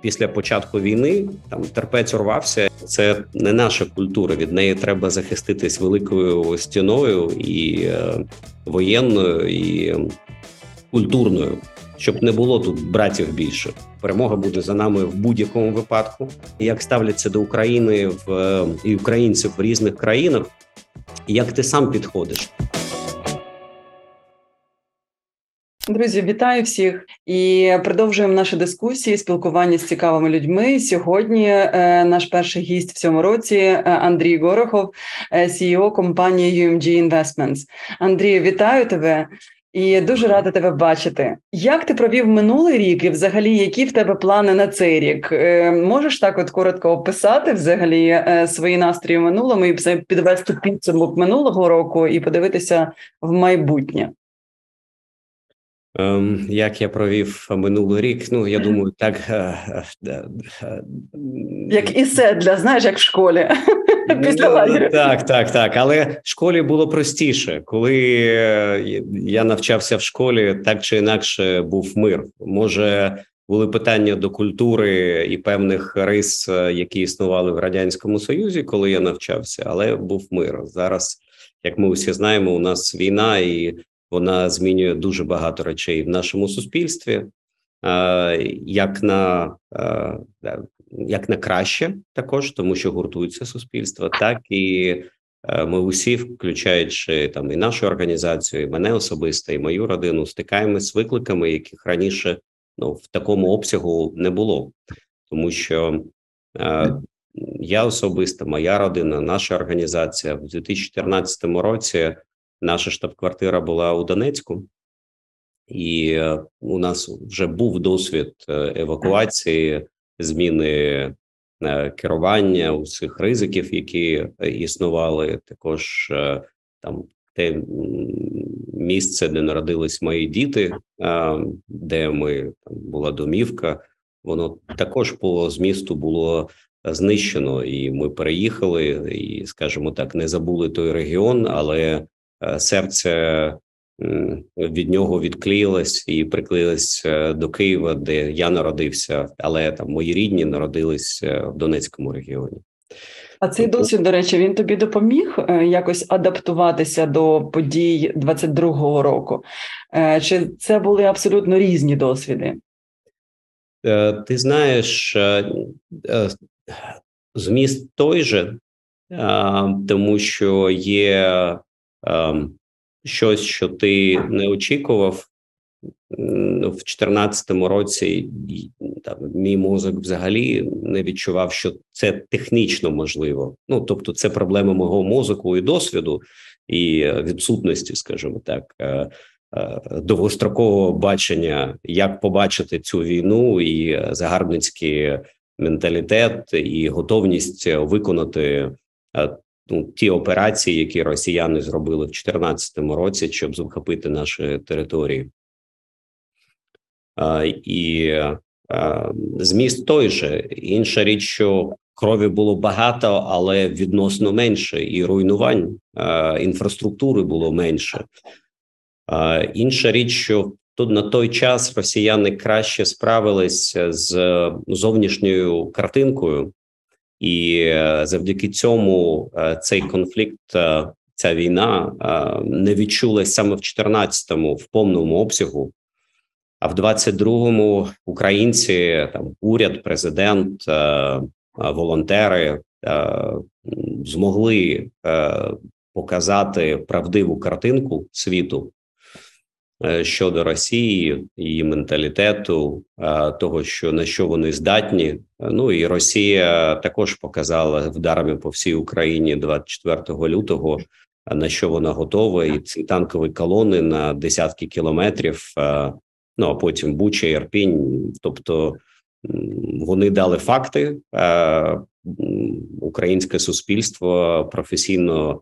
після початку війни там терпець урвався. Це не наша культура. Від неї треба захиститись великою стіною і е, воєнною і культурною, щоб не було тут братів більше. Перемога буде за нами в будь-якому випадку. Як ставляться до України в е, і українців в різних країнах, як ти сам підходиш? Друзі, вітаю всіх і продовжуємо наші дискусії, спілкування з цікавими людьми. Сьогодні е, наш перший гість в цьому році е, Андрій Горохов, е, CEO компанії UMG Investments. Андрій, вітаю тебе і дуже рада тебе бачити. Як ти провів минулий рік, і взагалі які в тебе плани на цей рік? Можеш так от коротко описати взагалі свої настрої в минулому і підвести підсумок минулого року і подивитися в майбутнє? Ем, як я провів минулий рік? Ну я думаю, так е, е, е, як і седля, знаєш, як в школі після ну, лагерю. Так, так, так. Але в школі було простіше, коли я навчався в школі, так чи інакше був мир. Може, були питання до культури і певних рис, які існували в радянському союзі, коли я навчався, але був мир зараз. Як ми усі знаємо, у нас війна і вона змінює дуже багато речей в нашому суспільстві, як на як на краще, також тому, що гуртується суспільство, так і ми усі, включаючи там і нашу організацію, і мене особисто, і мою родину, стикаємося з викликами, яких раніше ну в такому обсягу не було, тому що я особисто, моя родина, наша організація в 2014 році. Наша штаб-квартира була у Донецьку, і е, у нас вже був досвід е, евакуації, зміни е, керування усіх ризиків, які існували. Також там те місце, де народились мої діти, де ми там була домівка. Воно також по змісту було знищено, і ми переїхали, і скажімо так, не забули той регіон, але серце від нього відклеїлось і приклеїлось е, до Києва, де я народився, але там мої рідні народились е, в Донецькому регіоні. А цей досвід, до речі, він тобі допоміг якось адаптуватися до подій 22-го року? Чи це були абсолютно різні досвіди? Ти знаєш, зміст той же, тому що є щось, що ти не очікував. В 2014 році там мій мозок взагалі не відчував, що це технічно можливо. Ну тобто, це проблема мого мозку і досвіду, і відсутності, скажімо так, е, е, довгострокового бачення, як побачити цю війну і загарбницький менталітет, і готовність виконати е, ну, ті операції, які росіяни зробили в 2014 році, щоб захопити наші території. І зміст той же інша річ, що крові було багато, але відносно менше, і руйнувань інфраструктури було менше. Інша річ, що тут на той час росіяни краще справились з зовнішньою картинкою і е, завдяки цьому е, цей конфлікт, е, ця війна не відчулась саме в 14-му в повному обсягу. А в 22-му українці, там уряд, президент, волонтери змогли показати правдиву картинку світу щодо Росії, її менталітету, е, того, що на що вони здатні. Ну і Росія також показала вдарами по всій Україні 24 лютого. На що вона готова, і ці танкові колони на десятки кілометрів. Е, ну а потім Буча, Ірпінь. Тобто вони дали факти. Українське суспільство професійно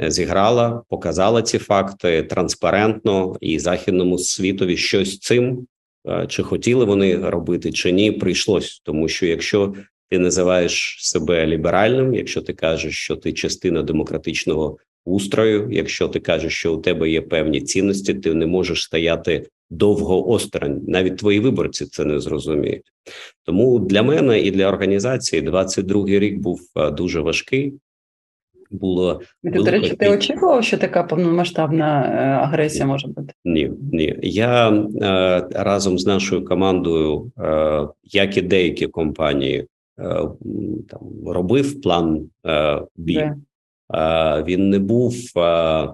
зіграла, показала ці факти транспарентно і західному світові щось цим е, чи хотіли вони робити, чи ні, прийшлось, тому що якщо ти називаєш себе ліберальним, якщо ти кажеш, що ти частина демократичного устрою, якщо ти кажеш, що у тебе є певні цінності, ти не можеш стояти довго осторонь. Навіть твої виборці це не зрозуміють. Тому для мене і для організації 22-й рік був е, дуже важкий. Було До речі, ти очікував, що така повномасштабна е, агресія може бути? Ні, ні. Я е, разом з нашою командою, е, як і деякі компанії, е, там робив план е, бій. Е, він не був е,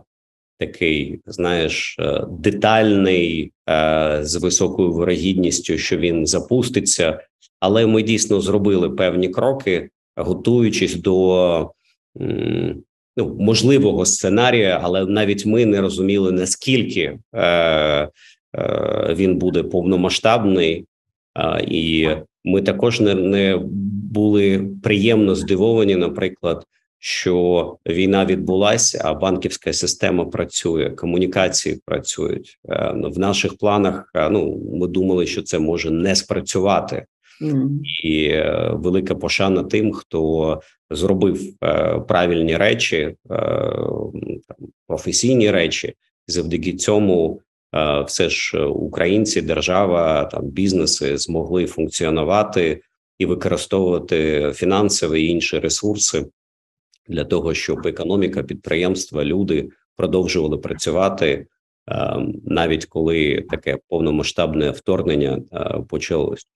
такий, знаєш, детальний е, з високою вирогідністю, що він запуститься, але ми дійсно зробили певні кроки, готуючись до ну, можливого сценарія, але навіть ми не розуміли наскільки е, е, він буде повномасштабний, е, і ми також не, не були приємно здивовані, наприклад. Що війна відбулася, а банківська система працює, комунікації працюють е, в наших планах. Е, ну ми думали, що це може не спрацювати, mm. і е, велика пошана тим, хто зробив е, правильні речі, е, там, професійні речі, завдяки цьому е, все ж українці, держава там бізнеси змогли функціонувати і використовувати фінансові і інші ресурси для того, щоб економіка, підприємства, люди продовжували працювати. Навіть коли таке повномасштабне вторгнення почалось,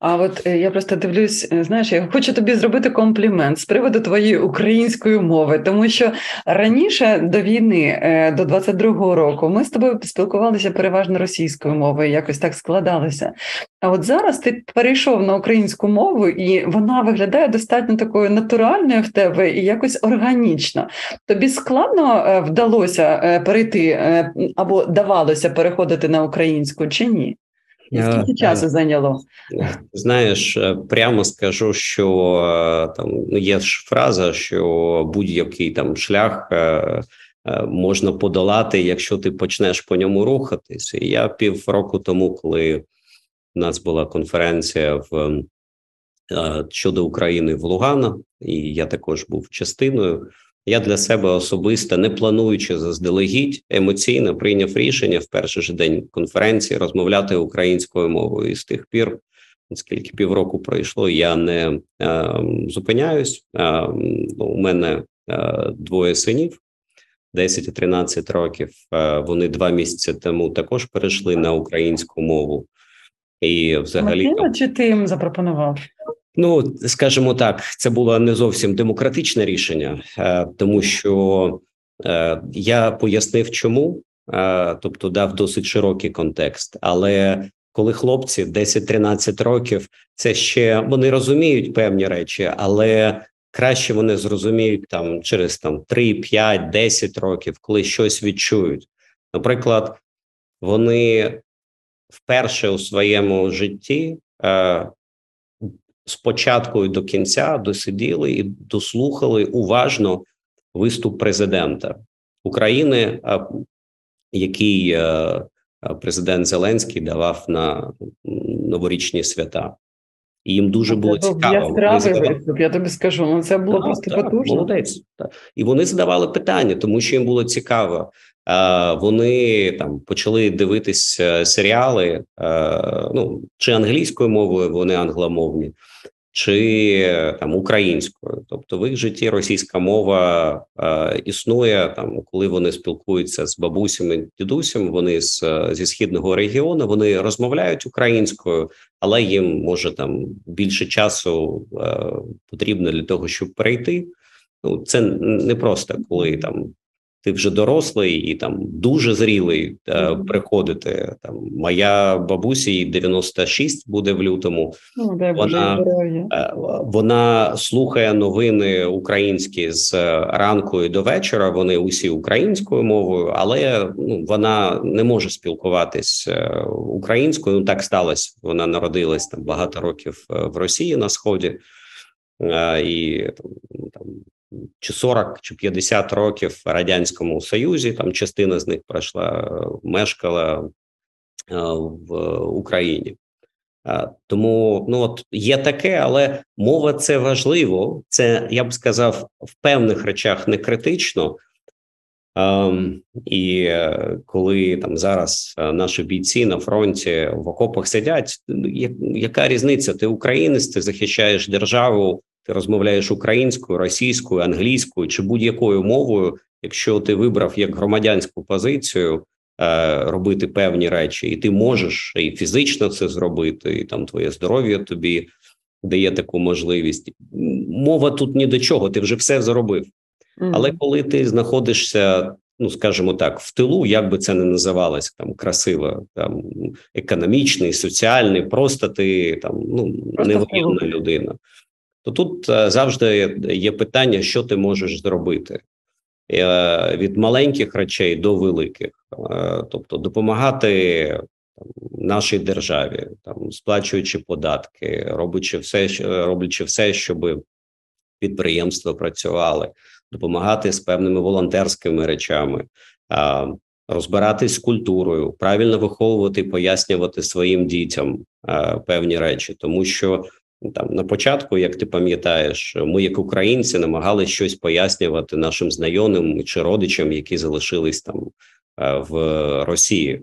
а от е, я просто дивлюсь, е, знаєш, я хочу тобі зробити комплімент з приводу твоєї української мови, тому що раніше до війни, е, до 22-го року, ми з тобою спілкувалися переважно російською мовою, якось так складалося. А от зараз ти перейшов на українську мову, і вона виглядає достатньо такою натуральною в тебе і якось органічно. Тобі складно вдалося перейти або давалося переходити на українську чи ні? І скільки часу зайняло? Знаєш, е, прямо скажу, що е, там ну, є ж фраза, що будь-який там шлях е, можна подолати, якщо ти почнеш по ньому рухатись. І я півроку тому, коли у нас була конференція в щодо України в Лугана, і я також був частиною. Я для себе особисто, не плануючи заздалегідь, емоційно прийняв рішення в перший же день конференції розмовляти українською мовою. І з тих пір, оскільки півроку пройшло, я не е, зупиняюсь. Е, у мене е, двоє синів. 10 і 13 років. Е, вони два місяці тому також перейшли на українську мову. І взагалі Матіна, чи ти їм запропонував? Ну скажімо так, це було не зовсім демократичне рішення, е, тому що е, я пояснив, чому, е, тобто дав досить широкий контекст. Але коли хлопці 10-13 років, це ще вони розуміють певні речі, але краще вони зрозуміють там через там 3, 5, 10 років, коли щось відчують. Наприклад, вони вперше у своєму житті спочатку і до кінця досиділи і дослухали уважно виступ президента України, який е, президент Зеленський давав на новорічні свята. І їм дуже було це цікаво. Яскравий виступ, я тобі скажу. Ну це було так, просто так, потужно. Молодець. Так. І вони задавали питання, тому що їм було цікаво. Вони там почали дивитись серіали, ну чи англійською мовою, вони англомовні, чи там українською, тобто в їх житті російська мова е, існує там, коли вони спілкуються з бабусями, дідусями. Вони з зі східного регіону вони розмовляють українською, але їм може там більше часу е, потрібно для того, щоб перейти. Ну це не просто коли там ти вже дорослий і там дуже зрілий е, приходити. Там моя бабуся їй 96 буде в лютому. Ну, дай вона, е, вона слухає новини українські з ранку і до вечора. Вони усі українською мовою, але ну вона не може спілкуватись е, українською. Ну так сталося. Вона народилась там багато років е, в Росії на сході. Е, і там чи 40, чи 50 років в радянському союзі. Там частина з них пройшла, мешкала е, в Україні. Е, тому ну от є таке, але мова це важливо. Це я б сказав в певних речах не критично, Ем, і е, коли там зараз наші бійці на фронті в окопах сидять, ну, яка різниця? Ти українець, ти захищаєш державу, ти розмовляєш українською, російською, англійською чи будь-якою мовою, якщо ти вибрав як громадянську позицію е, робити певні речі, і ти можеш і фізично це зробити, і там твоє здоров'я тобі дає таку можливість. Мова тут ні до чого, ти вже все зробив. Але коли ти знаходишся, ну скажімо так, в тилу, як би це не називалось, там красиво, там економічний, соціальний, просто ти там ну невоєнна людина, то тут е, завжди є питання, що ти можеш зробити. Е, від маленьких речей до великих, е, тобто допомагати нашій державі, там сплачуючи податки, робячи все, роблячи все, щоб підприємства працювали, допомагати з певними волонтерськими речами, розбиратись з культурою, правильно виховувати, пояснювати своїм дітям певні речі, тому що. Там на початку, як ти пам'ятаєш, ми, як українці, намагалися щось пояснювати нашим знайомим чи родичам, які залишились там в Росії.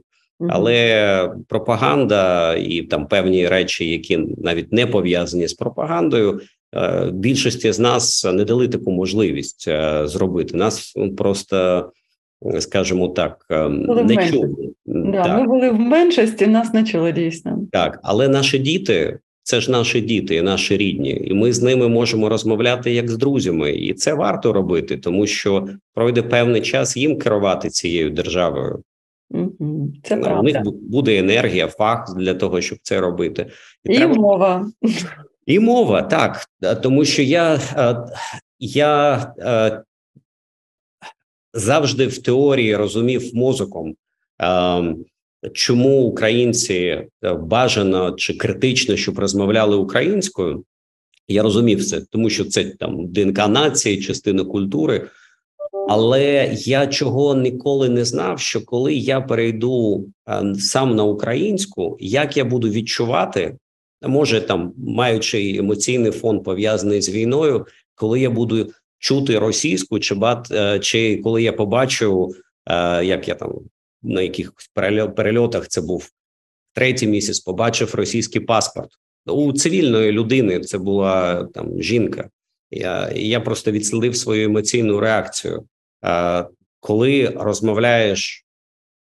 Але пропаганда і там певні речі, які навіть не пов'язані з пропагандою, Е, більшості з нас не дали таку можливість е, зробити. Нас просто, скажімо так, е, були не чули. Да, так. Ми були в меншості, нас не чули дійсно. Так, але наші діти. Це ж наші діти, наші рідні, і ми з ними можемо розмовляти як з друзями, і це варто робити, тому що пройде певний час їм керувати цією державою. Це правда. У них буде енергія, фах для того, щоб це робити, і, і треба... мова. І мова так, тому що я я завжди в теорії розумів мозоком, чому українці бажано чи критично, щоб розмовляли українською. Я розумів це, тому що це там ДНК нації, частина культури. Але я чого ніколи не знав, що коли я перейду сам на українську, як я буду відчувати може там маючи емоційний фон пов'язаний з війною, коли я буду чути російську, чи бат, е, чи коли я побачу, е, як я там на якихось перельотах це був третій місяць, побачив російський паспорт у цивільної людини. Це була там жінка. Я я просто відслідив свою емоційну реакцію. Коли розмовляєш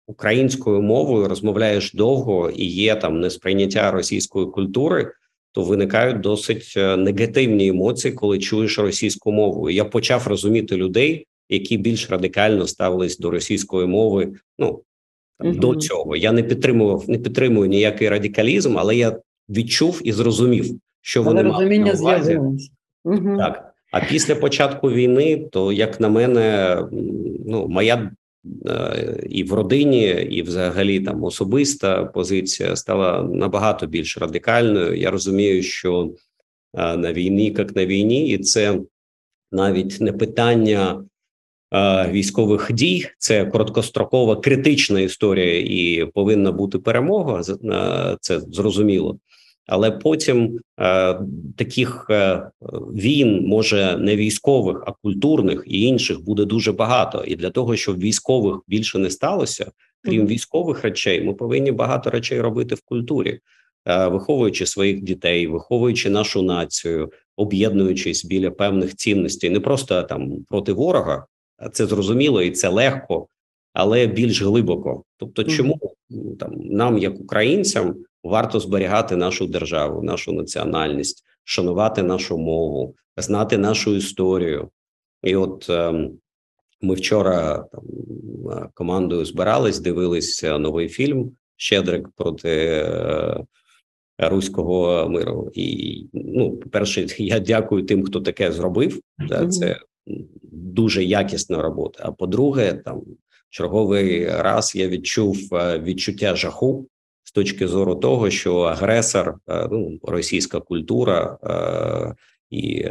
українською мовою розмовляєш довго і є там несприйняття російської культури, то виникають досить е, негативні емоції, коли чуєш російську мову. Я почав розуміти людей, які більш радикально ставились до російської мови. Ну там, угу. до цього я не підтримував, не підтримую ніякий радикалізм, але я відчув і зрозумів, що вони мали на увазі. Угу. так. А після початку війни, то як на мене, ну моя Е, і в родині, і взагалі там особиста позиція стала набагато більш радикальною. Я розумію, що е, на війні, як на війні, і це навіть не питання. Е, військових дій це короткострокова критична історія, і повинна бути перемога. це зрозуміло але потім е, таких е, війн, може не військових, а культурних і інших буде дуже багато. І для того, щоб військових більше не сталося, крім військових речей, ми повинні багато речей робити в культурі, е, виховуючи своїх дітей, виховуючи нашу націю, об'єднуючись біля певних цінностей, не просто там проти ворога, це зрозуміло і це легко. Але більш глибоко, тобто, чому там нам, як українцям, варто зберігати нашу державу, нашу національність, шанувати нашу мову, знати нашу історію. І от е, ми вчора там командою збирались, дивилися новий фільм Щедрик проти е, руського миру. І ну, по перше, я дякую тим, хто таке зробив. Да, Це дуже якісна робота. А по-друге, там черговий раз я відчув е, відчуття жаху з точки зору того, що агресор, е, ну російська культура е, і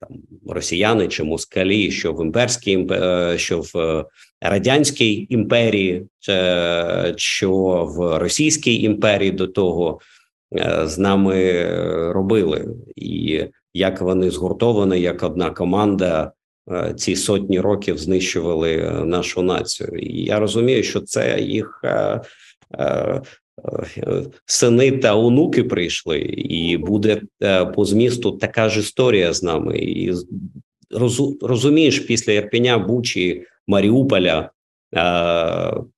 там росіяни чи москалі, що в імперській що в радянській імперії, що в Російській імперії до того з нами робили, і як вони згуртовані як одна команда ці сотні років знищували нашу націю. І я розумію, що це їх сини та онуки прийшли, і буде по змісту така ж історія з нами. І розумієш, після Ірпеня, Бучі, Маріуполя.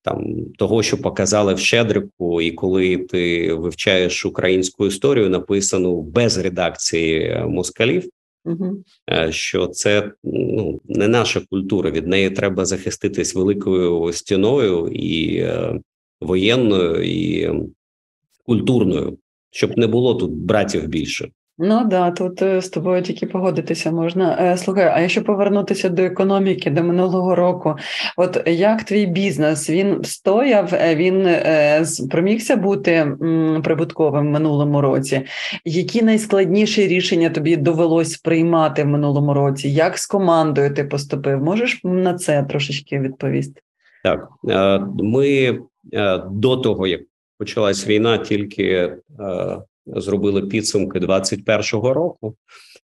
Там того, що показали в Щедрику, і коли ти вивчаєш українську історію, написану без редакції москалів, угу. що це ну не наша культура. Від неї треба захиститись великою стіною і е, воєнною і культурною, щоб не було тут братів більше. Ну да, тут е, з тобою тільки погодитися можна. Е, слухай, а якщо повернутися до економіки до минулого року, от як твій бізнес він стояв, е, він спромігся бути прибутковим в минулому році? Які найскладніші рішення тобі довелось приймати в минулому році? Як з командою ти поступив? Можеш на це трошечки відповісти? Так, ми до того як почалась війна, тільки зробили підсумки 21-го року,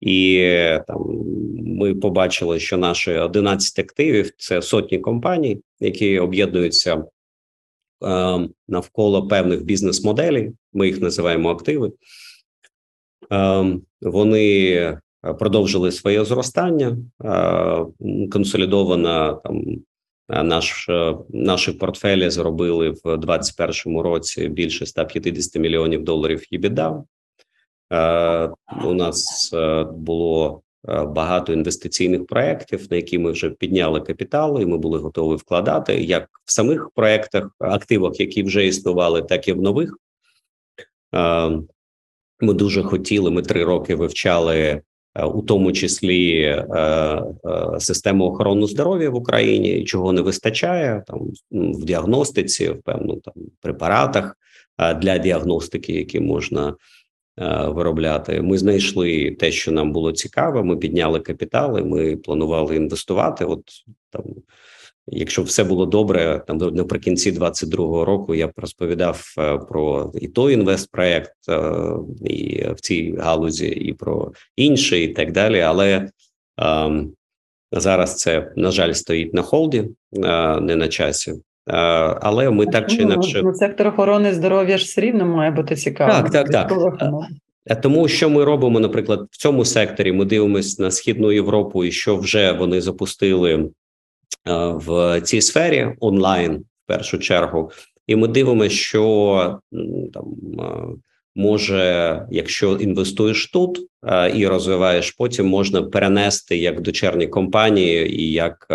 і там ми побачили, що наші 11 активів це сотні компаній, які об'єднуються е, навколо певних бізнес-моделей. Ми їх називаємо активи. Е, вони продовжили своє зростання, е, консолідована там наш е, наші портфелі зробили в 2021 році більше 150 мільйонів доларів. ЄБІДА. Е, у нас е, було багато інвестиційних проєктів, на які ми вже підняли капітал, і ми були готові вкладати як в самих проєктах, активах, які вже існували, так і в нових. Ми дуже хотіли. Ми три роки вивчали Е, у тому числі е, е, систему охорони здоров'я в Україні, чого не вистачає там в діагностиці, в певно там препаратах для діагностики, які можна виробляти. Ми знайшли те, що нам було цікаво. Ми підняли капітали. Ми планували інвестувати. От там Якщо все було добре, там наприкінці 22-го року я розповідав е, про і той інвестпроект е, і в цій галузі, і про інший, і так далі. Але ем, зараз це на жаль стоїть на холді, е, не на часі. Але ми так чи інакше ну, сектор охорони здоров'я ж все рівно має бути цікавим. Так, так, так. Тому що ми робимо, наприклад, в цьому секторі ми дивимося на східну Європу, і що вже вони запустили Е, в цій сфері онлайн в першу чергу, і ми дивимося, що там е, може, якщо інвестуєш тут е, і розвиваєш, потім можна перенести як дочерні компанії і як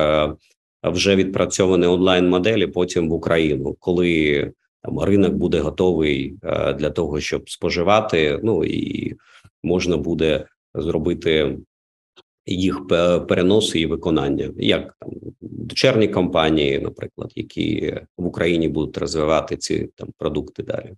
вже відпрацьовані онлайн моделі потім в Україну, коли там ринок буде готовий для того, щоб споживати. Ну і можна буде зробити їх переносу і виконання, як там дочерні компанії, наприклад, які в Україні будуть розвивати ці там продукти далі.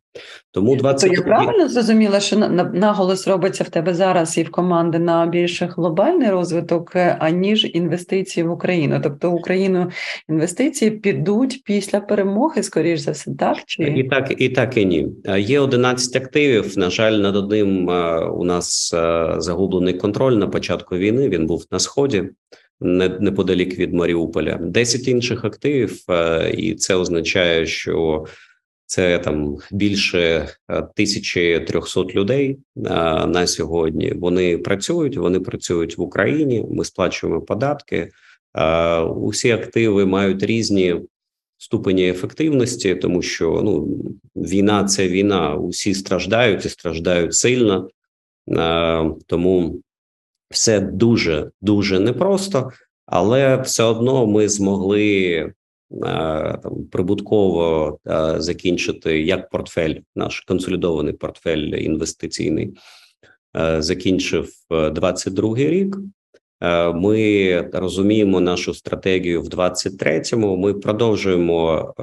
Тому 20... То я правильно зрозуміла, що наголос робиться в тебе зараз і в команди на більше глобальний розвиток, е, аніж інвестиції в Україну. Тобто в Україну інвестиції підуть після перемоги, скоріш за все, так чи і так, і так, і ні. Е, є 11 активів. На жаль, над одним е, у нас загублений контроль на початку війни. Він був на сході неподалік від Маріуполя. 10 інших активів, е, і це означає, що це там більше 1300 е, людей е, на сьогодні. Вони працюють, вони працюють в Україні. Ми сплачуємо податки. Усі активи мають різні ступені ефективності, тому що ну війна це війна. Усі страждають і страждають сильно, тому все дуже дуже непросто, але все одно ми змогли е, там прибутково е, закінчити як портфель, наш консолідований портфель інвестиційний е, закінчив 22-й рік. Ми розуміємо нашу стратегію в 23-му. Ми продовжуємо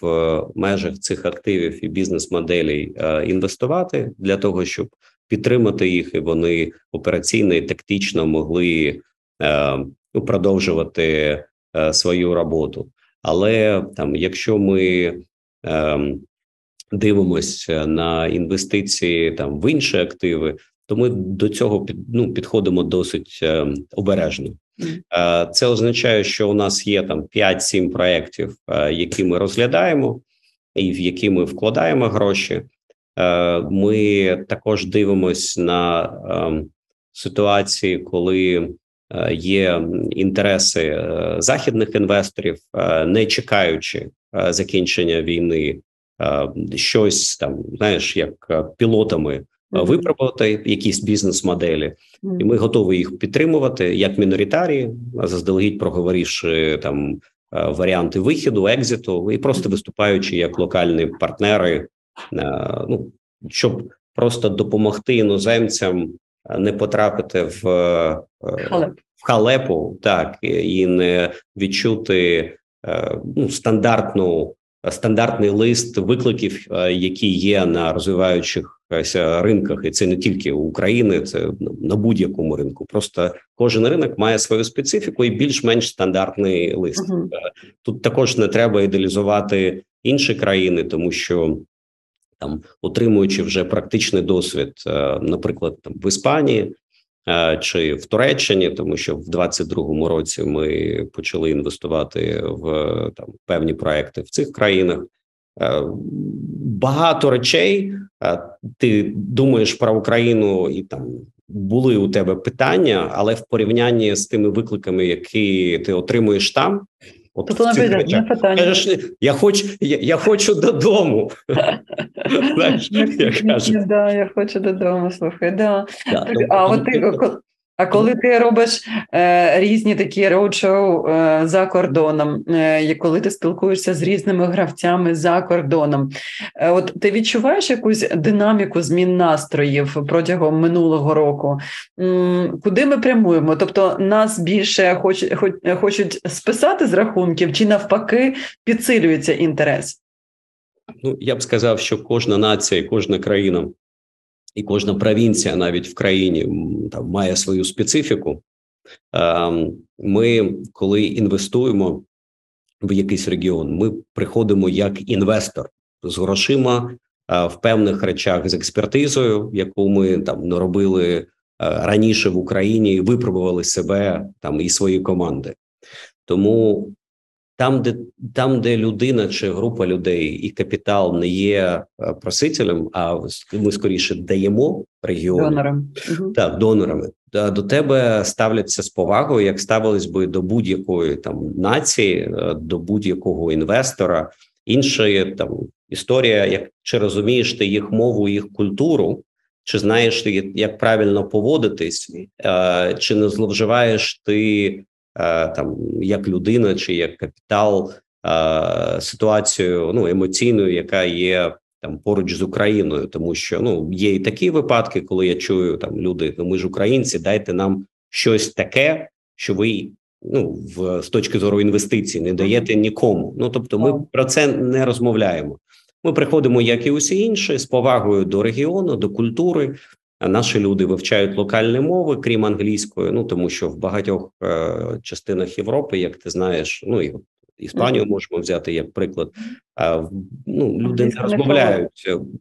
в межах цих активів і бізнес-моделей інвестувати для того, щоб підтримати їх, і вони операційно і тактично могли е, продовжувати е, свою роботу. Але там, якщо ми е, дивимося на інвестиції там в інші активи, то ми до цього під, ну, підходимо досить е, обережно. Е, Це означає, що у нас є там 5-7 проєктів, е, які ми розглядаємо, і в які ми вкладаємо гроші. Е, Ми також дивимось на е, ситуації, коли е, є інтереси е, західних інвесторів, не чекаючи закінчення війни, щось там, знаєш, як пілотами випробувати якісь бізнес-моделі, і ми готові їх підтримувати як міноритарії, заздалегідь проговоривши там варіанти виходу, екзиту, і просто виступаючи як локальні партнери, ну щоб просто допомогти іноземцям е, не потрапити в, е, Але в халепу, так і не відчути е, ну, стандартну стандартний лист викликів, е, які є на розвиваючихся ринках, і це не тільки України, це на будь-якому ринку. Просто кожен ринок має свою специфіку і більш-менш стандартний лист. Мгм. Тут також не треба ідеалізувати інші країни, тому що там, отримуючи вже практичний досвід, е, наприклад, там в Іспанії е, чи в Туреччині, тому що в 22-му році ми почали інвестувати в там певні проекти в цих країнах. Е, Багато речей ти думаєш про Україну, і там були у тебе питання, але в порівнянні з тими викликами, які ти отримуєш там, от тобто наприклад, питання. Кажеш, я хочу, я, я хочу додому. Знаєш, я кажу. Да, я хочу додому, слухай, да. Да, Так, ну, а ну, от ти а коли ти робиш е, різні такі роудшоу е, за кордоном, е, коли ти спілкуєшся з різними гравцями за кордоном, е, от ти відчуваєш якусь динаміку змін настроїв протягом минулого року? М, Куди ми прямуємо? Тобто нас більше хоч, хоч, хочуть списати з рахунків, чи навпаки підсилюється інтерес? Ну, я б сказав, що кожна нація, кожна країна і кожна провінція навіть в країні там має свою специфіку. Ем, Ми, коли інвестуємо в якийсь регіон, ми приходимо як інвестор з грошима е, в певних речах з експертизою, яку ми там наробили е, раніше в Україні, і випробували себе там і свої команди. Тому там, де там, де людина чи група людей і капітал не є е, просителем, а ми скоріше даємо регіону Донором? Мгм. так, донорами. Та До тебе ставляться з повагою, як ставились би до будь-якої там нації, е, до будь-якого інвестора. Інша там історія, як чи розумієш ти їх мову, їх культуру, чи знаєш ти, як правильно поводитись, е, чи не зловживаєш ти там як людина, чи як капітал е, ситуацією ну емоційною, яка є там поруч з Україною, тому що ну є і такі випадки, коли я чую там люди, ну ми ж українці, дайте нам щось таке, що ви ну в з точки зору інвестицій не даєте нікому. Ну тобто, ми про це не розмовляємо. Ми приходимо, як і усі інші, з повагою до регіону, до культури. Наші люди вивчають локальні мови, крім англійської. Ну тому що в багатьох е, частинах Європи, як ти знаєш, ну і Іспанію можемо взяти як приклад. Ну люди не розмовляють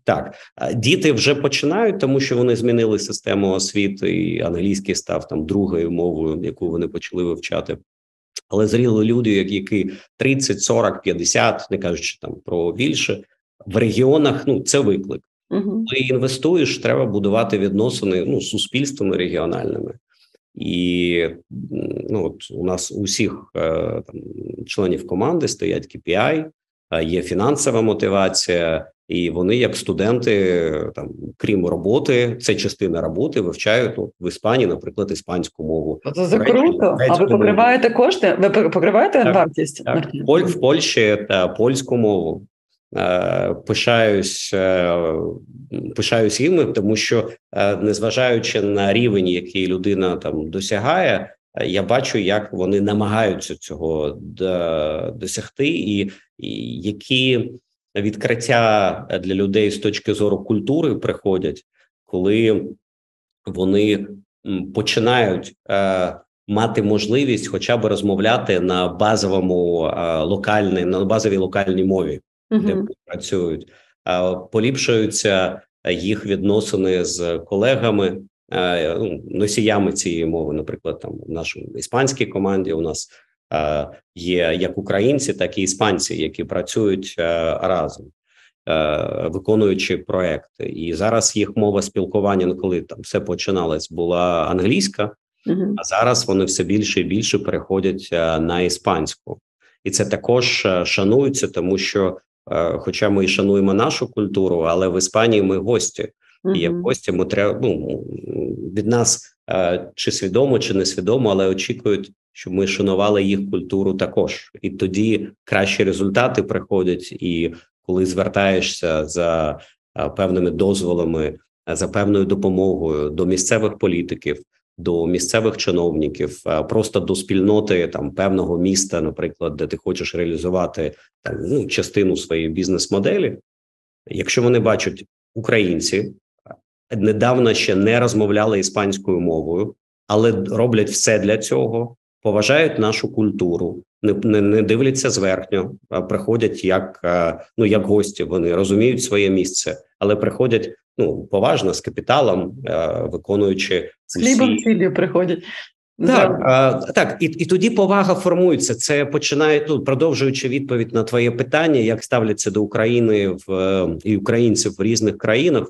так. Діти вже починають, тому що вони змінили систему освіти, і англійський став там другою мовою, яку вони почали вивчати. Але зріли люди, як- які 30, 40, 50, не кажучи там про більше в регіонах. Ну це виклик. Мгм. Коли інвестуєш, треба будувати відносини ну з суспільствами регіональними. І ну от у нас у всіх е, там членів команди стоять KPI, е, є фінансова мотивація, і вони, як студенти, там крім роботи, це частина роботи, вивчають ну, в Іспанії, наприклад, іспанську мову. Це за круто. А ви мову. покриваєте кошти? Ви покриваєте Так, вартість? Так, в Польщі та польську мову. Е, Пишаюсь, е, пишаюсь їми, тому що е, незважаючи на рівень, який людина там досягає, я бачу, як вони намагаються цього досягти, і, які відкриття для людей з точки зору культури приходять, коли вони починають мати можливість хоча б розмовляти на базовому локальній, на базовій локальній мові, де вони працюють, Е, поліпшуються їх відносини з колегами, ну, носіями цієї мови. Наприклад, там в нашій іспанській команді у нас є як українці, так і іспанці, які працюють разом. Виконуючи проекти, і зараз їх мова спілкування, ну, коли там все починалось, була англійська, а зараз вони все більше і більше переходять на іспанську, і це також шанується, тому що, хоча ми і шануємо нашу культуру, але в Іспанії ми гості. І як гості ми треба ну, від нас чи свідомо, чи несвідомо, але очікують, щоб ми шанували їх культуру також, і тоді кращі результати приходять. І коли звертаєшся за певними дозволами, за певною допомогою до місцевих політиків, до місцевих чиновників, просто до спільноти там певного міста, наприклад, де ти хочеш реалізувати там ну, частину своєї бізнес-моделі, якщо вони бачать українці недавно ще не розмовляли іспанською мовою, але роблять все для цього, поважають нашу культуру, не не, не дивляться зверхньо, а приходять як ну як гості. Вони розуміють своє місце, але приходять ну поважно з капіталом, виконуючи з хлібом ціллю приходять. Так, а, так, і і тоді повага формується. Це починає ну, продовжуючи відповідь на твоє питання, як ставляться до України в і українців в різних країнах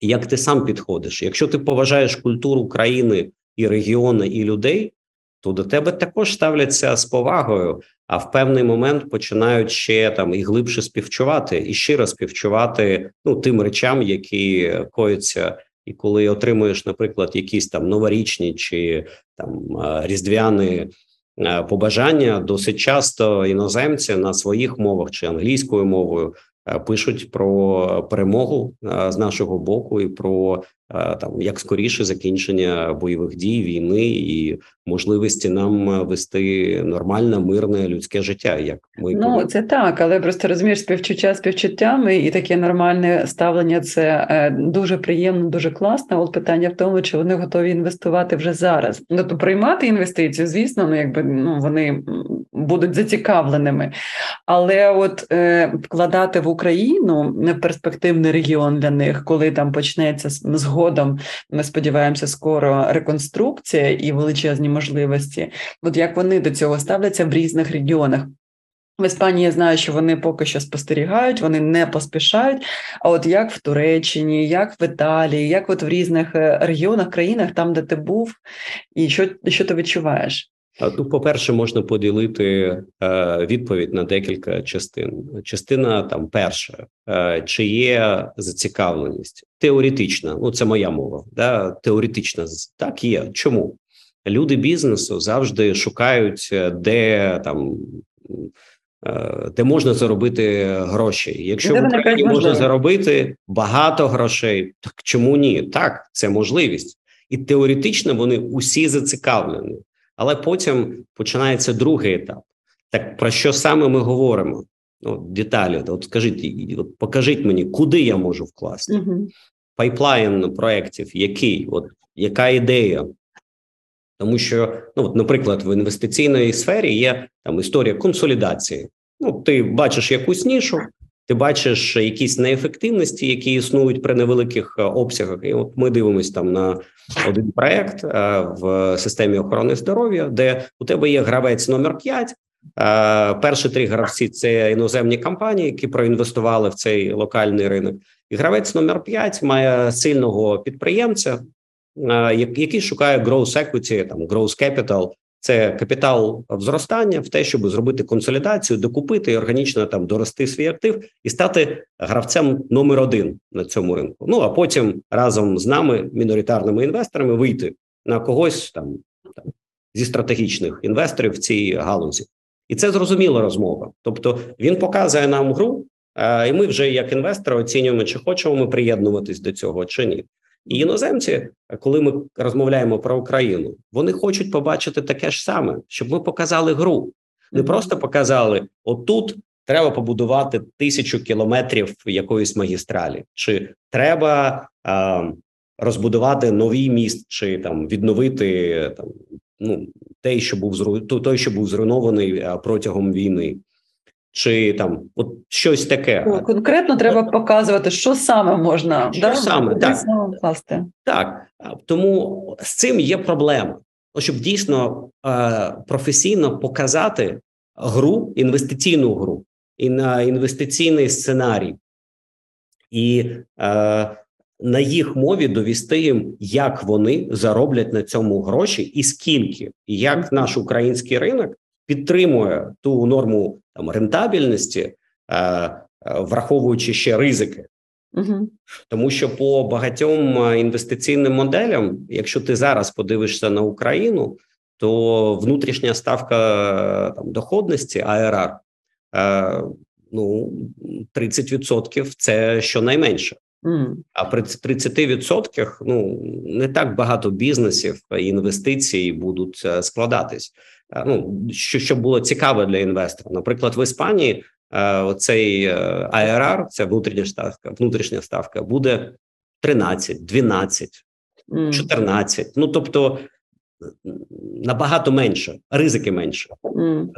як ти сам підходиш. Якщо ти поважаєш культуру країни і регіону, і людей, то до тебе також ставляться з повагою, а в певний момент починають ще там і глибше співчувати, і щиро співчувати ну тим речам, які кояться. І коли отримуєш, наприклад, якісь там новорічні чи там різдвяні побажання, досить часто іноземці на своїх мовах чи англійською мовою пишуть про перемогу з нашого боку і про там як скоріше закінчення бойових дій, війни і можливості нам вести нормальне, мирне людське життя. Як ми ну повинні. це так, але просто розумієш співчуття співчуттями і таке нормальне ставлення. Це дуже приємно, дуже класно. От питання в тому, чи вони готові інвестувати вже зараз. Ну то приймати інвестиції, звісно, ну якби ну вони будуть зацікавленими, але от е, вкладати в Україну перспективний регіон для них, коли там почнеться згодом, ми сподіваємося, скоро реконструкція і величезні можливості. От як вони до цього ставляться в різних регіонах? В Іспанії я знаю, що вони поки що спостерігають, вони не поспішають. А от як в Туреччині, як в Італії, як от в різних е, регіонах, країнах, там, де ти був, і що що ти відчуваєш? Ну, по перше, можна поділити е, відповідь на декілька частин. Частина там перша, е, чи є зацікавленість теоретична, ну це моя мова. Да, теоретична так є. Чому люди бізнесу завжди шукають, е, де там. Де можна заробити гроші, якщо в Україні можна заробити багато грошей, так чому ні? Так, це можливість, і теоретично вони усі зацікавлені. Але потім починається другий етап. Так про що саме ми говоримо? Ну, деталі, от скажіть, от покажіть мені, куди я можу вкласти uh пайплайн проєктів, який, от яка ідея? Тому що, ну от, наприклад, в інвестиційній сфері є там історія консолідації. Ну, ти бачиш якусь нішу, ти бачиш якісь неефективності, які існують при невеликих е, обсягах. І от ми дивимося там на один проект е, в системі охорони здоров'я, де у тебе є гравець номер 5, е, Перші три гравці це іноземні компанії, які проінвестували в цей локальний ринок. І гравець номер 5 має сильного підприємця, який шукає growth equity, там growth capital, це капітал зростання в те, щоб зробити консолідацію, докупити і органічно там дорости свій актив і стати гравцем номер один на цьому ринку. Ну а потім разом з нами, міноритарними інвесторами, вийти на когось там, там зі стратегічних інвесторів в цій галузі, і це зрозуміла розмова. Тобто він показує нам гру, і ми вже як інвестори оцінюємо, чи хочемо ми приєднуватись до цього, чи ні. І іноземці, коли ми розмовляємо про Україну, вони хочуть побачити таке ж саме, щоб ми показали гру, не просто показали отут. Треба побудувати тисячу кілометрів якоїсь магістралі, чи треба а, розбудувати новий міст, чи там відновити там ну той, що був той, що був зруйнований протягом війни. Чи там от щось таке. Конкретно треба показувати, що саме можна Що да? саме, так. саме вкласти. Так тому з цим є проблема. Щоб дійсно е, професійно показати гру, інвестиційну гру і на інвестиційний сценарій, і е, на їх мові довести їм, як вони зароблять на цьому гроші, і скільки, і як наш український ринок підтримує ту норму там рентабельності, е, е, враховуючи ще ризики. Угу. Тому що по багатьом е, інвестиційним моделям, якщо ти зараз подивишся на Україну, то внутрішня ставка там доходності АРР е, ну 30% – це щонайменше. А при 30% ну не так багато бізнесів і інвестицій будуть складатись. Е, Ну що щоб було цікаве для інвестора. Наприклад, в Іспанії е, оцей е, АРР, ця внутрішня ставка, внутрішня ставка буде 13, 12, 14. Ну тобто набагато менше, ризики менше.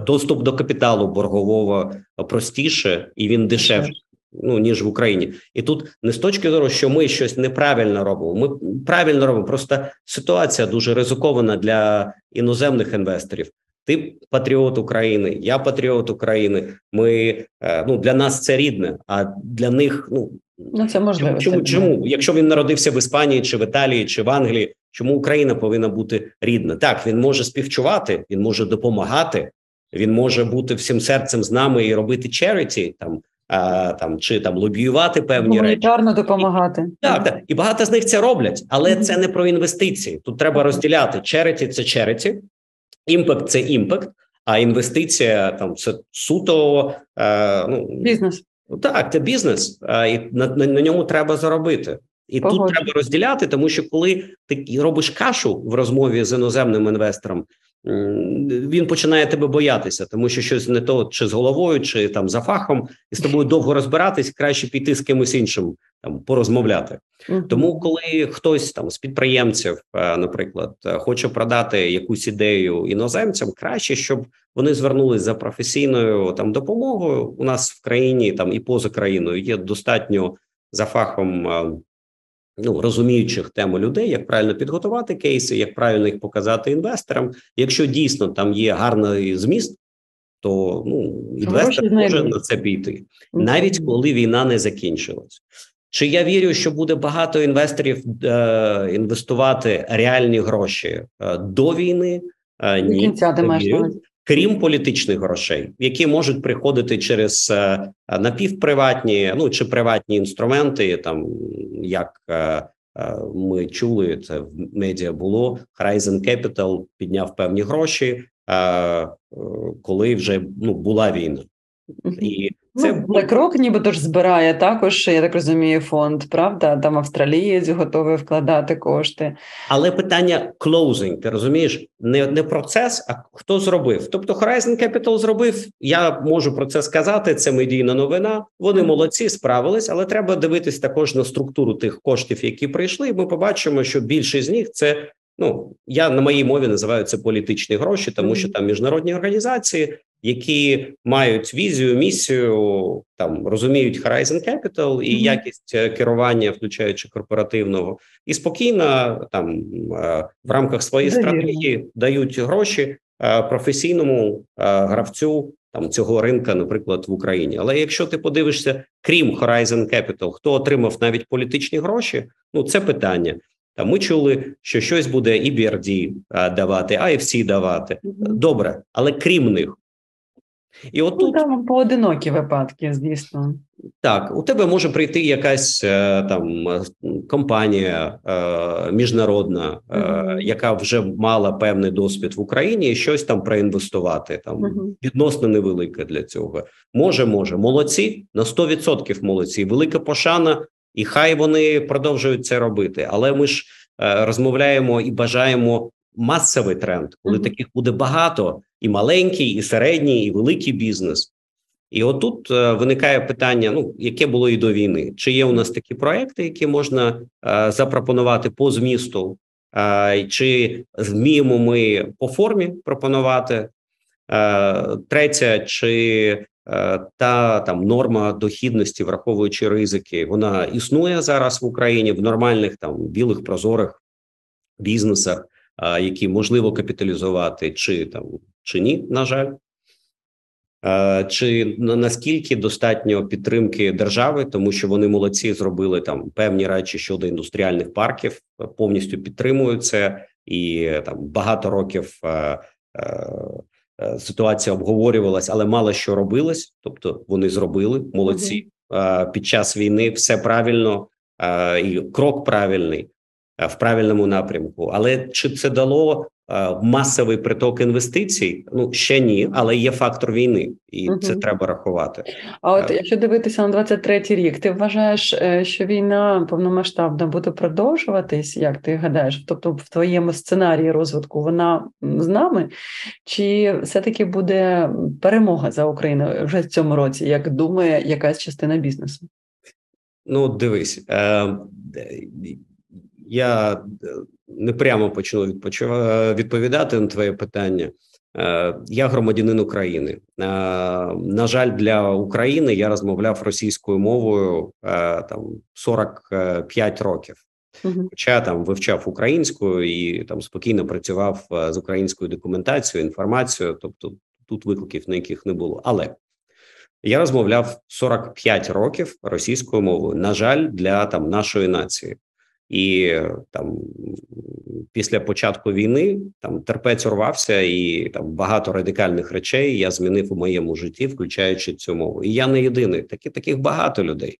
Доступ до капіталу боргового простіше і він дешевше. Ну ніж в Україні, і тут не з точки зору, що ми щось неправильно робимо. Ми правильно робимо. Просто ситуація дуже ризикована для іноземних інвесторів. Ти патріот України, я патріот України. Ми ну для нас це рідне, а для них ну ну це можливо. Чому чому, якщо він народився в Іспанії, чи в Італії, чи в Англії, чому Україна повинна бути рідна? Так він може співчувати, він може допомагати, він може бути всім серцем з нами і робити черіті там. А, там чи там лобіювати певні Гуманітарно речі. допомагати, так так і багато з них це роблять, але mm -hmm. це не про інвестиції. Тут треба розділяти череті це череті, impact це impact, а інвестиція там це суто е, ну бізнес. Так, це бізнес, а, і на, на, на ньому треба заробити. І Погоди. тут треба розділяти, тому що коли ти робиш кашу в розмові з іноземним інвестором, він починає тебе боятися, тому що щось не то, чи з головою, чи там за фахом, і з тобою довго розбиратись, краще піти з кимось іншим там порозмовляти. Uh-huh. Тому, коли хтось там з підприємців, наприклад, хоче продати якусь ідею іноземцям, краще, щоб вони звернулись за професійною там допомогою. У нас в країні там і поза країною є достатньо за фахом ну розуміючих тему людей, як правильно підготувати кейси, як правильно їх показати інвесторам. Якщо дійсно там є гарний зміст, то ну інвестор може на це піти, навіть коли війна не закінчилась. Чи я вірю, що буде багато інвесторів е, інвестувати реальні гроші е, до війни? Е, ні, кінця ти маєш крім політичних грошей, які можуть приходити через е, напівприватні, ну чи приватні інструменти, там як е, е, ми чули, це в медіа було Horizon Capital підняв певні гроші, коли вже ну була війна, і це ну, BlackRock нібито ж збирає також, я так розумію, фонд, правда? Там австралієць готовий вкладати кошти. Але питання closing, ти розумієш, не не процес, а хто зробив. Тобто Horizon Capital зробив. Я можу про це сказати. Це медійна новина. Вони молодці, справились, але треба дивитись також на структуру тих коштів, які прийшли. І ми побачимо, що більшість з них це. Ну я на моїй мові називаю це політичні гроші, тому що там міжнародні організації, які мають візію, місію, там розуміють Horizon Capital і mm -hmm. якість керування, включаючи корпоративного, і спокійно там в рамках своєї Довірно. стратегії дають гроші професійному гравцю там цього ринка, наприклад, в Україні. Але якщо ти подивишся, крім Horizon Capital, хто отримав навіть політичні гроші, ну це питання. Там ми чули, що щось буде EBRD давати, IFC давати. Добре, але крім них, і от ну, там поодинокі випадки, звісно. Так, у тебе може прийти якась е, там компанія е, міжнародна, е, uh-huh. яка вже мала певний досвід в Україні, і щось там проінвестувати. Там uh-huh. відносно невелике для цього. Може, може, молодці на 100% молодці. Велика пошана, і хай вони продовжують це робити. Але ми ж розмовляємо і бажаємо масовий тренд, коли uh-huh. таких буде багато і маленький, і середній, і великий бізнес. І отут е, виникає питання: ну яке було і до війни? Чи є у нас такі проекти, які можна е, запропонувати по змісту, е, чи вміємо ми по формі пропонувати? Е, третє, чи та там норма дохідності, враховуючи ризики, вона існує зараз в Україні в нормальних там білих прозорих бізнесах, які можливо капіталізувати, чи там чи ні, на жаль. Чи наскільки достатньо підтримки держави, тому що вони молодці зробили там певні речі щодо індустріальних парків, повністю підтримують це, і там багато років е, е, ситуація обговорювалась, але мало що робилось. Тобто вони зробили молодці е, під час війни. Все правильно е, і крок правильний в правильному напрямку. Але чи це дало Е, масовий приток інвестицій. Ну ще ні, але є фактор війни, і угу. це треба рахувати. А от е. якщо дивитися на 23-й рік, ти вважаєш, е, що війна повномасштабна буде продовжуватись? Як ти гадаєш? Тобто, в твоєму сценарії розвитку вона з нами, чи все-таки буде перемога за Україною вже в цьому році, як думає якась частина бізнесу? Ну, дивись, е, я не прямо почну відповідати на твоє питання. Е, я громадянин України. Е, на жаль, для України я розмовляв російською мовою е, там 45 років. Хоча там вивчав українську і там спокійно працював з українською документацією, інформацією, тобто тут викликів на яких не було. Але я розмовляв 45 років російською мовою. На жаль, для там нашої нації і там після початку війни там терпець урвався, і там багато радикальних речей я змінив у моєму житті, включаючи цю мову. І я не єдиний. Такі таких багато людей,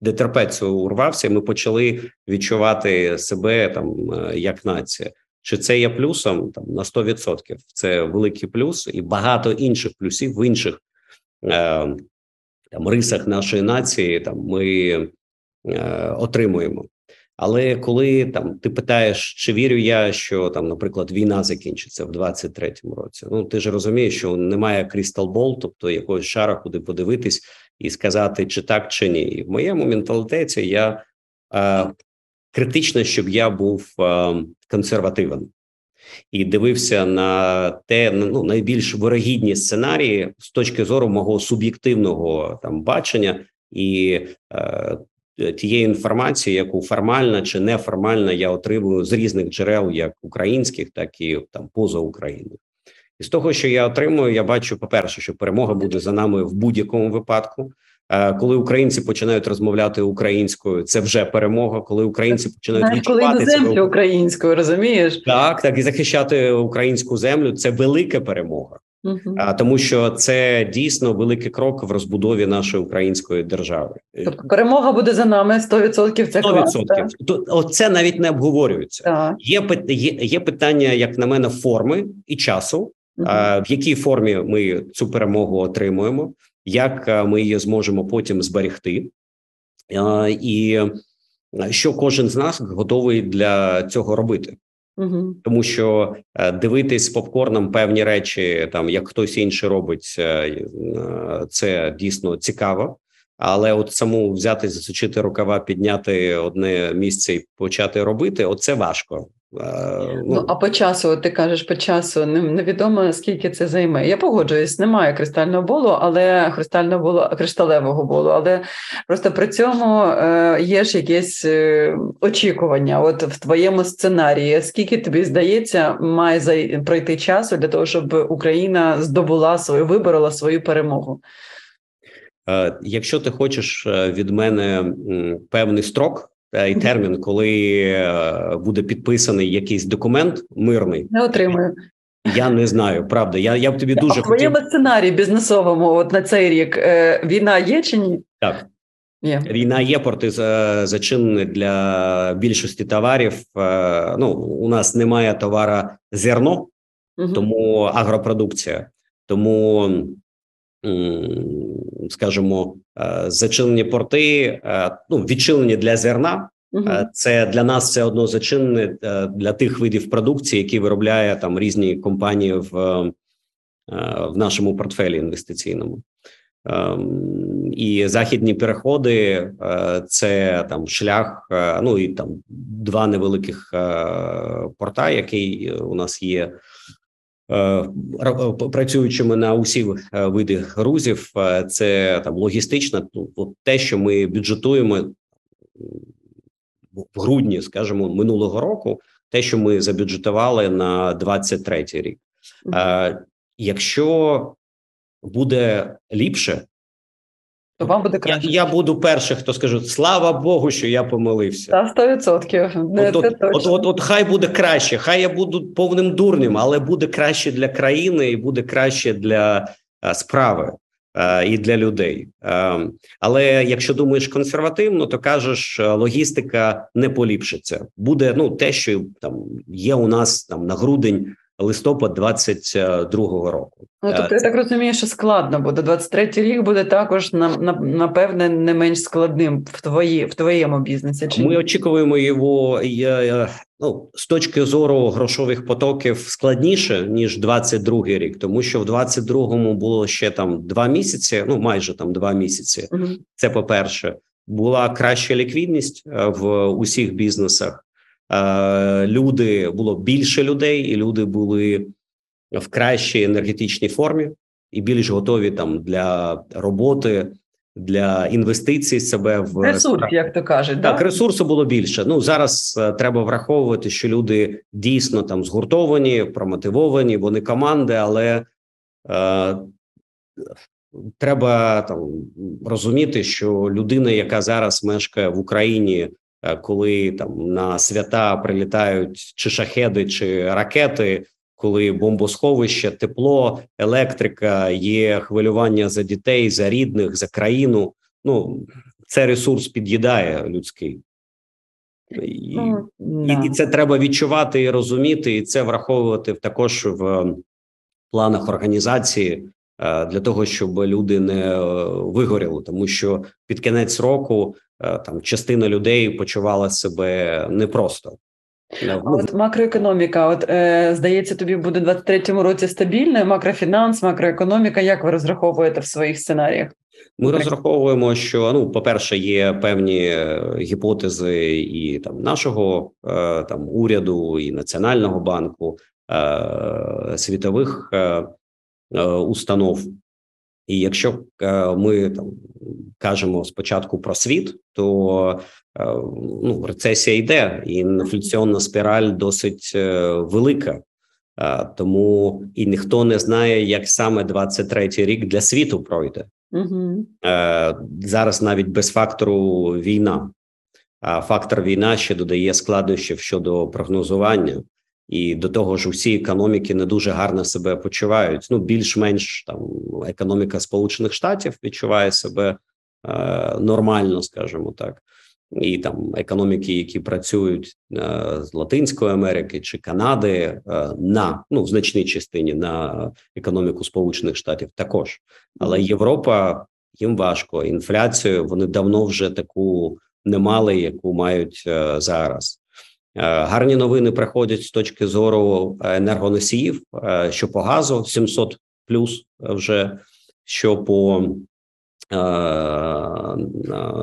де терпець урвався. Ми почали відчувати себе там е, як нація. Чи це є плюсом там на 100%. Це великий плюс, і багато інших плюсів в інших е, там рисах нашої нації. Там ми е, отримуємо. Але коли там ти питаєш, чи вірю я, що там, наприклад, війна закінчиться в 23-му році? Ну ти ж розумієш, що немає крісталбол, тобто якогось шара, куди подивитись і сказати, чи так, чи ні. І в моєму менталітеті я е, критично, щоб я був е, консервативен і дивився на те, ну найбільш вирогідні сценарії з точки зору мого суб'єктивного там бачення і е, тієї інформації, яку формально чи неформально я отримую з різних джерел, як українських, так і там поза Україною. І з того, що я отримую, я бачу, по перше, що перемога буде за нами в будь-якому випадку. Е, коли українці починають розмовляти українською, це вже перемога. Коли українці починають Знаєш, відчувати коли землю себе... українською, розумієш, так так і захищати українську землю. Це велика перемога. А тому, що це дійсно великий крок в розбудові нашої української держави. Тобто перемога буде за нами 100%. Це 100%. Клас, Оце навіть не обговорюється. Так. Є є, є питання, як на мене, форми і часу, а, в якій формі ми цю перемогу отримуємо, як ми її зможемо потім зберегти, а, і що кожен з нас готовий для цього робити. Угу. Тому що е, дивитись попкорном певні речі, там як хтось інший робить, е, е, це дійсно цікаво. Але от саму взяти, засучити рукава, підняти одне місце і почати робити оце важко. Ну, ну а по часу, ти кажеш, по часу невідомо скільки це займе. Я погоджуюсь, немає кристального болу, але кристального болу, кришталевого болу. Але просто при цьому е, є ж якесь е, очікування. От в твоєму сценарії, скільки тобі здається, має зай... пройти часу для того, щоб Україна здобула свою виборола свою перемогу. Е, якщо ти хочеш е, від мене певний строк. Е, і термін, коли е, буде підписаний якийсь документ мирний, не отримую. Я не знаю, правда. Я я б тобі дуже а в твоєму сценарії бізнесовому, от на цей рік е, війна є чи ні? Так. Є. Війна є порти зачинені для більшості товарів. Ну у нас немає товара зерно, угу. тому агропродукція, тому скажімо, е, зачинені порти, е, ну відчинені для зерна. Угу. Це для нас все одно зачинене для тих видів продукції, які виробляє там різні компанії в в нашому портфелі інвестиційному. Ем, і західні переходи це там шлях. Ну і там два невеликих порта, який у нас є працюючими на усі види грузів, це там логістична, ну, те, що ми бюджетуємо в грудні, скажімо, минулого року, те, що ми забюджетували на 23-й рік. Якщо буде ліпше, то вам буде краще. Я, я буду перший, хто скаже, слава Богу, що я помилився. Та сто відсотків. От, от, от, от, от хай буде краще, хай я буду повним дурнем, але буде краще для країни і буде краще для а, справи і для людей. Але якщо думаєш консервативно, то кажеш, логістика не поліпшиться. Буде ну те, що там є у нас там на грудень листопад 22-го року. Ну тобто я так розумію, що складно буде. 23-й рік буде також на, на напевне не менш складним в твої в твоєму бізнесі. Чи ми очікуємо його ну з точки зору грошових потоків складніше ніж 22-й рік, тому що в 22-му було ще там два місяці. Ну майже там два місяці. Угу. Це по перше, була краща ліквідність в усіх бізнесах. Е, люди було більше людей, і люди були в кращій енергетичній формі і більш готові там для роботи. Для інвестицій себе в ресурс, як то кажуть, так да? ресурсу було більше. Ну зараз е, треба враховувати, що люди дійсно там згуртовані, промотивовані, вони команди, але е, треба там розуміти, що людина, яка зараз мешкає в Україні коли там на свята прилітають чи шахеди, чи ракети, коли бомбосховище, тепло, електрика, є хвилювання за дітей, за рідних, за країну. Ну це ресурс під'їдає людський. І, ну, і, і це треба відчувати і розуміти, і це враховувати також в планах організації е, для того, щоб люди не е, вигоріли, тому що під кінець року Е, там частина людей почувала себе непросто. А от макроекономіка, от е, здається, тобі буде в 23-му році стабільна макрофінанс, макроекономіка. Як ви розраховуєте в своїх сценаріях? Ми розраховуємо, що ну, по перше, є певні е, гіпотези і там нашого е, там уряду, і національного банку е, світових е, установ. І якщо ми там кажемо спочатку про світ, то е, ну рецесія йде, і інфляційна спіраль досить е, велика. Е, тому і ніхто не знає, як саме 23-й рік для світу пройде угу. зараз. Навіть без фактору війна, а фактор війна ще додає складнощів щодо прогнозування. І до того ж, усі економіки не дуже гарно себе почувають. Ну більш-менш там економіка Сполучених Штатів відчуває себе е, нормально, скажімо так, і там економіки, які працюють е, з Латинської Америки чи Канади, е, на ну в значній частині на економіку Сполучених Штатів також, але Європа їм важко. Інфляцію вони давно вже таку не мали, яку мають е, зараз. Е, гарні новини приходять з точки зору енергоносіїв, е, що по газу 700 плюс вже що по е,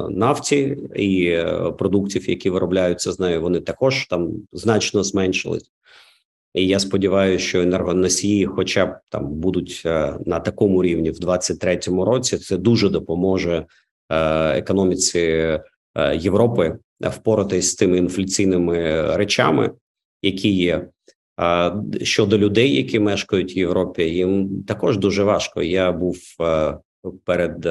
нафті і продуктів, які виробляються з нею, вони також там значно зменшились. І я сподіваюся, що енергоносії, хоча б там будуть на такому рівні в 2023 році, це дуже допоможе економіці Європи впоратись з тими інфляційними речами, які є. А щодо людей, які мешкають в Європі, їм також дуже важко. Я був перед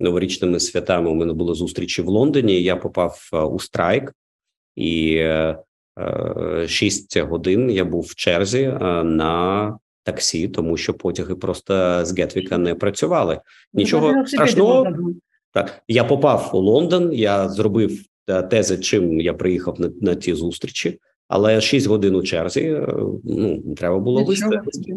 новорічними святами. У мене були зустрічі в Лондоні. Я попав у страйк, і шість годин я був в черзі на таксі, тому що потяги просто з Гетвіка не працювали. Нічого страшного. Так, я попав у Лондон. Я зробив тези, чим я приїхав на на ті зустрічі, але 6 годин у черзі е, ну треба було виставити.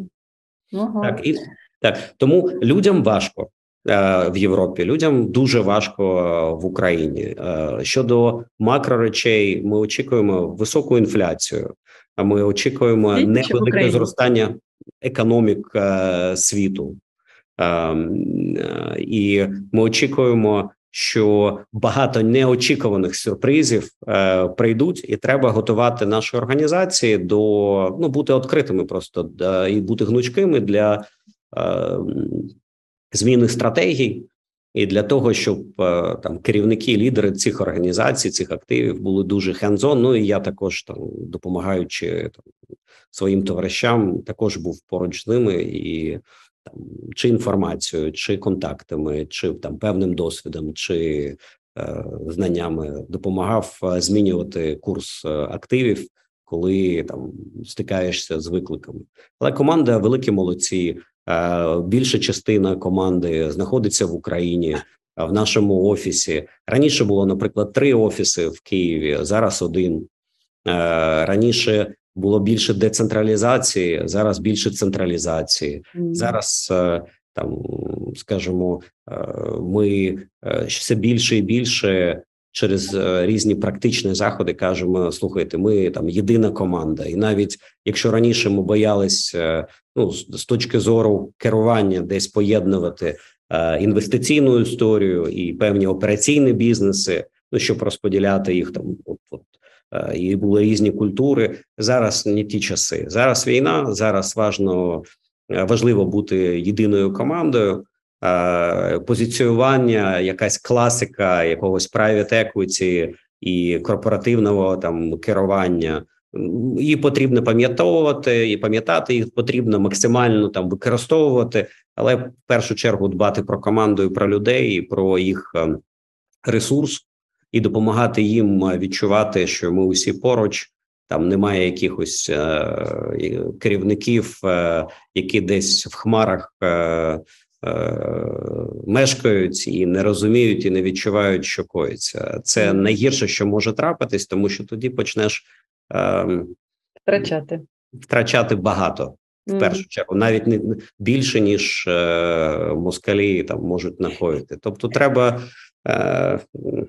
Ага. Так і так тому людям важко е, в Європі. Людям дуже важко е, в Україні. Е, щодо макроречей, ми очікуємо високу інфляцію. А ми очікуємо невелике зростання економік е, світу. Ем, е, і ми очікуємо що багато неочікуваних сюрпризів е, прийдуть, і треба готувати наші організації до ну бути відкритими, просто і бути гнучкими для е, зміни стратегій. І для того, щоб е, там керівники, лідери цих організацій, цих активів були дуже хендзон. Ну і я також там допомагаючи там своїм товаришам, також був поруч з ними і там чи інформацією, чи контактами, чи там певним досвідом, чи е, знаннями допомагав е, змінювати курс е, активів, коли там стикаєшся з викликами. Але команда великі молодці. Е, більша частина команди знаходиться в Україні в нашому офісі. Раніше було, наприклад, три офіси в Києві. Зараз один раніше було більше децентралізації, зараз більше централізації. Mm. Зараз е, там скажімо, е, ми е, все більше і більше через різні практичні заходи кажемо: слухайте, ми там єдина команда, і навіть якщо раніше ми боялись ну з точки зору керування, десь поєднувати інвестиційну історію і певні операційні бізнеси, ну щоб розподіляти їх там, от, от Е, і були різні культури. Зараз не ті часи. Зараз війна. Зараз важно е, важливо бути єдиною командою. Е, позиціювання, якась класика якогось private equity і корпоративного там керування. Її потрібно пам'ятовувати і пам'ятати їх потрібно максимально там використовувати, але в першу чергу дбати про команду і про людей, і про їх ем, ресурс, і допомагати їм відчувати, що ми усі поруч. Там немає якихось е, керівників, е, які десь в хмарах е, е, мешкають і не розуміють і не відчувають, що коїться. Це найгірше, що може трапитись, тому що тоді почнеш е, втрачати втрачати багато в першу чергу, навіть не більше ніж е, москалі там можуть накоїти. Тобто, треба Е,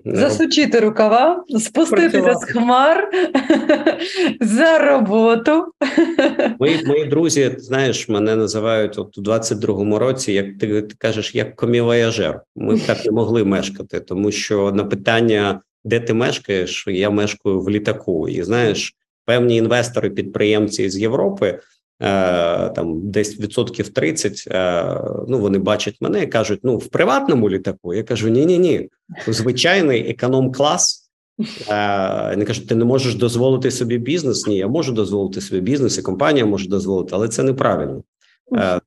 Засучити рукава, спуститися з хмар за роботу. Мої мої друзі, знаєш, мене називають от у 22-му році, як ти, ти кажеш, як комівояжер. Ми так не могли мешкати, тому що на питання, де ти мешкаєш, я мешкаю в літаку. І знаєш, певні інвестори, підприємці з Європи. Е, там десь відсотків 30, е, Ну вони бачать мене і кажуть: ну в приватному літаку. Я кажу: ні, ні, ні, звичайний економ-клас. Е, вони кажуть, ти не можеш дозволити собі бізнес. Ні, я можу дозволити собі бізнес, і компанія може дозволити, але це неправильно,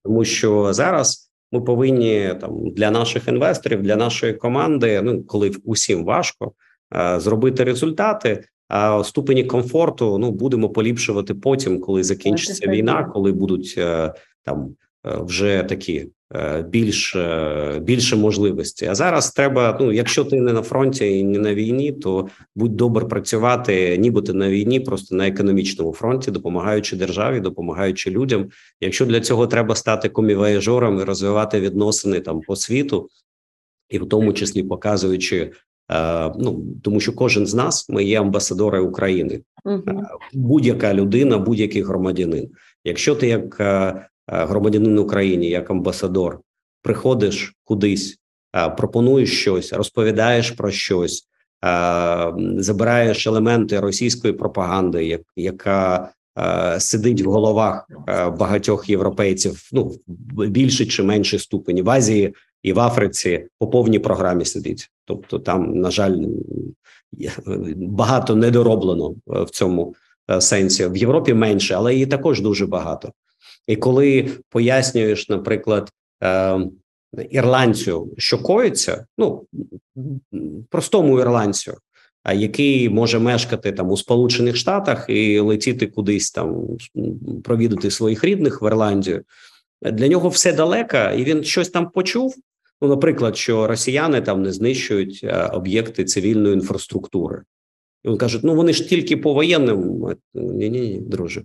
тому що зараз ми повинні там для наших інвесторів, для нашої команди. Ну коли усім важко зробити результати. А ступені комфорту ну будемо поліпшувати потім, коли закінчиться війна, коли будуть е, там е, вже такі е, більш більше можливості. А зараз треба. Ну, якщо ти не на фронті і не на війні, то будь добре працювати, нібито на війні, просто на економічному фронті, допомагаючи державі, допомагаючи людям. Якщо для цього треба стати комівояжором і розвивати відносини там по світу, і в тому числі показуючи ну тому, що кожен з нас ми є амбасадори України, uh будь-яка людина, будь-який громадянин. Якщо ти як е, громадянин України, як амбасадор, приходиш кудись, пропонуєш щось, розповідаєш про щось, забираєш елементи російської пропаганди, яка Сидить в головах багатьох європейців, ну більше чи менше ступені в Азії і в Африці по повній програмі сидить. Тобто, там, на жаль, багато недороблено е, в цьому е, сенсі. В Європі менше, але її також дуже багато. І коли пояснюєш, наприклад, е, ірландцю, що коїться, ну простому ірландцю, який може мешкати там у Сполучених Штатах і летіти кудись там провідати своїх рідних в Ірландію. Для нього все далеко, і він щось там почув. Ну, наприклад, що росіяни там не знищують е, об'єкти цивільної інфраструктури. І він кажуть: ну вони ж тільки по воєнним. Ні, ні, ні, друже.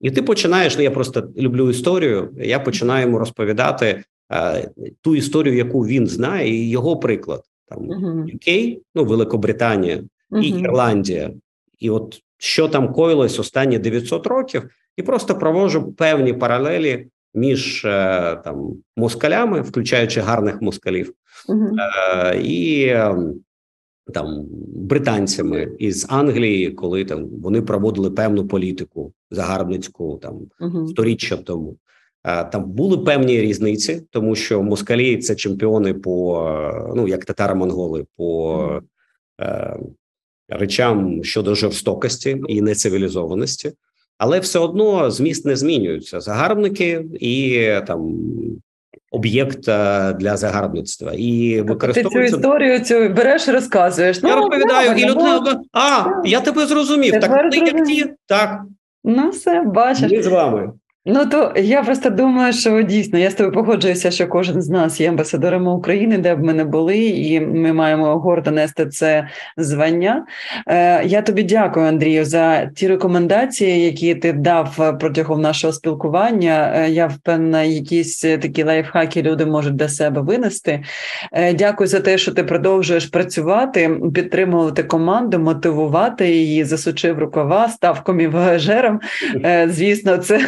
І ти починаєш. Ну я просто люблю історію. Я починаю йому розповідати е, ту історію, яку він знає, і його приклад там UK, ну Великобританія і Ірландія. І от що там коїлось останні 900 років, і просто провожу певні паралелі між е, там москалями, включаючи гарних москалів, е, і е, там британцями із Англії, коли там вони проводили певну політику загарбницьку там Мгм. сторіччя тому. Е, Там були певні різниці, тому що москалі це чемпіони по ну як татаро-монголи, по е, речам щодо жорстокості і нецивілізованості, але все одно зміст не змінюється. Загарбники і там об'єкт е, для загарбництва і використовується... Ти цю історію цю береш і розказуєш. Я Ну, розповідаю, і людина ну, а я тебе зрозумів. Тепер Так ти як ті, так Ну, все, бачиш. ми з вами. Ну то я просто думаю, що дійсно я з тобою погоджуюся, що кожен з нас є амбасадорами України, де б ми не були, і ми маємо гордо нести це звання. Е, я тобі дякую, Андрію, за ті рекомендації, які ти дав протягом нашого спілкування. Е, я впевнена, якісь такі лайфхаки люди можуть для себе винести. Е, дякую за те, що ти продовжуєш працювати, підтримувати команду, мотивувати її, засучив рукава, став комівояжером. Е, звісно, це.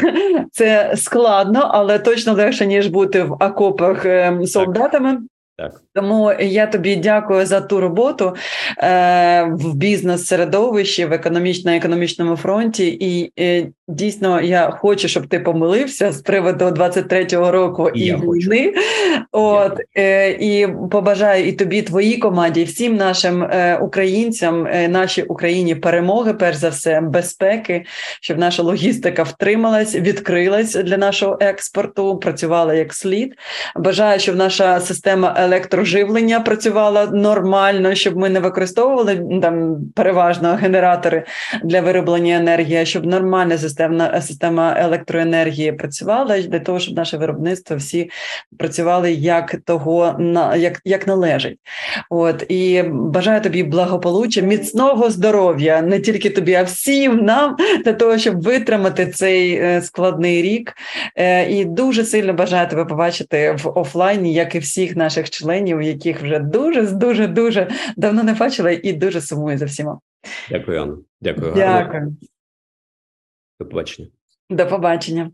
Це складно, але точно легше ніж бути в окопах солдатами. солдатами. Так. Тому я тобі дякую за ту роботу е, в бізнес-середовищі, в економічно-економічному фронті. І е, дійсно я хочу, щоб ти помилився з приводу 23-го року І і, я хочу. війни. От е, і побажаю і тобі, твоїй команді, і всім нашим е, українцям, е, нашій Україні перемоги, перш за все, безпеки, щоб наша логістика втрималась, відкрилась для нашого експорту, працювала як слід. Бажаю, щоб наша система електроживлення працювала нормально, щоб ми не використовували там переважно генератори для вироблення енергії, щоб нормальна системна система електроенергії працювала для того, щоб наше виробництво всі працювали як того на як, як належить. От і бажаю тобі благополуччя, міцного здоров'я, не тільки тобі, а всім нам для того, щоб витримати цей е, складний рік. Е, І дуже сильно бажаю тебе побачити в офлайні, як і всіх наших членів, яких вже дуже дуже дуже давно не бачила, і дуже сумую за всіма. Дякую, Анна. Дякую. Гарно. До побачення. до побачення.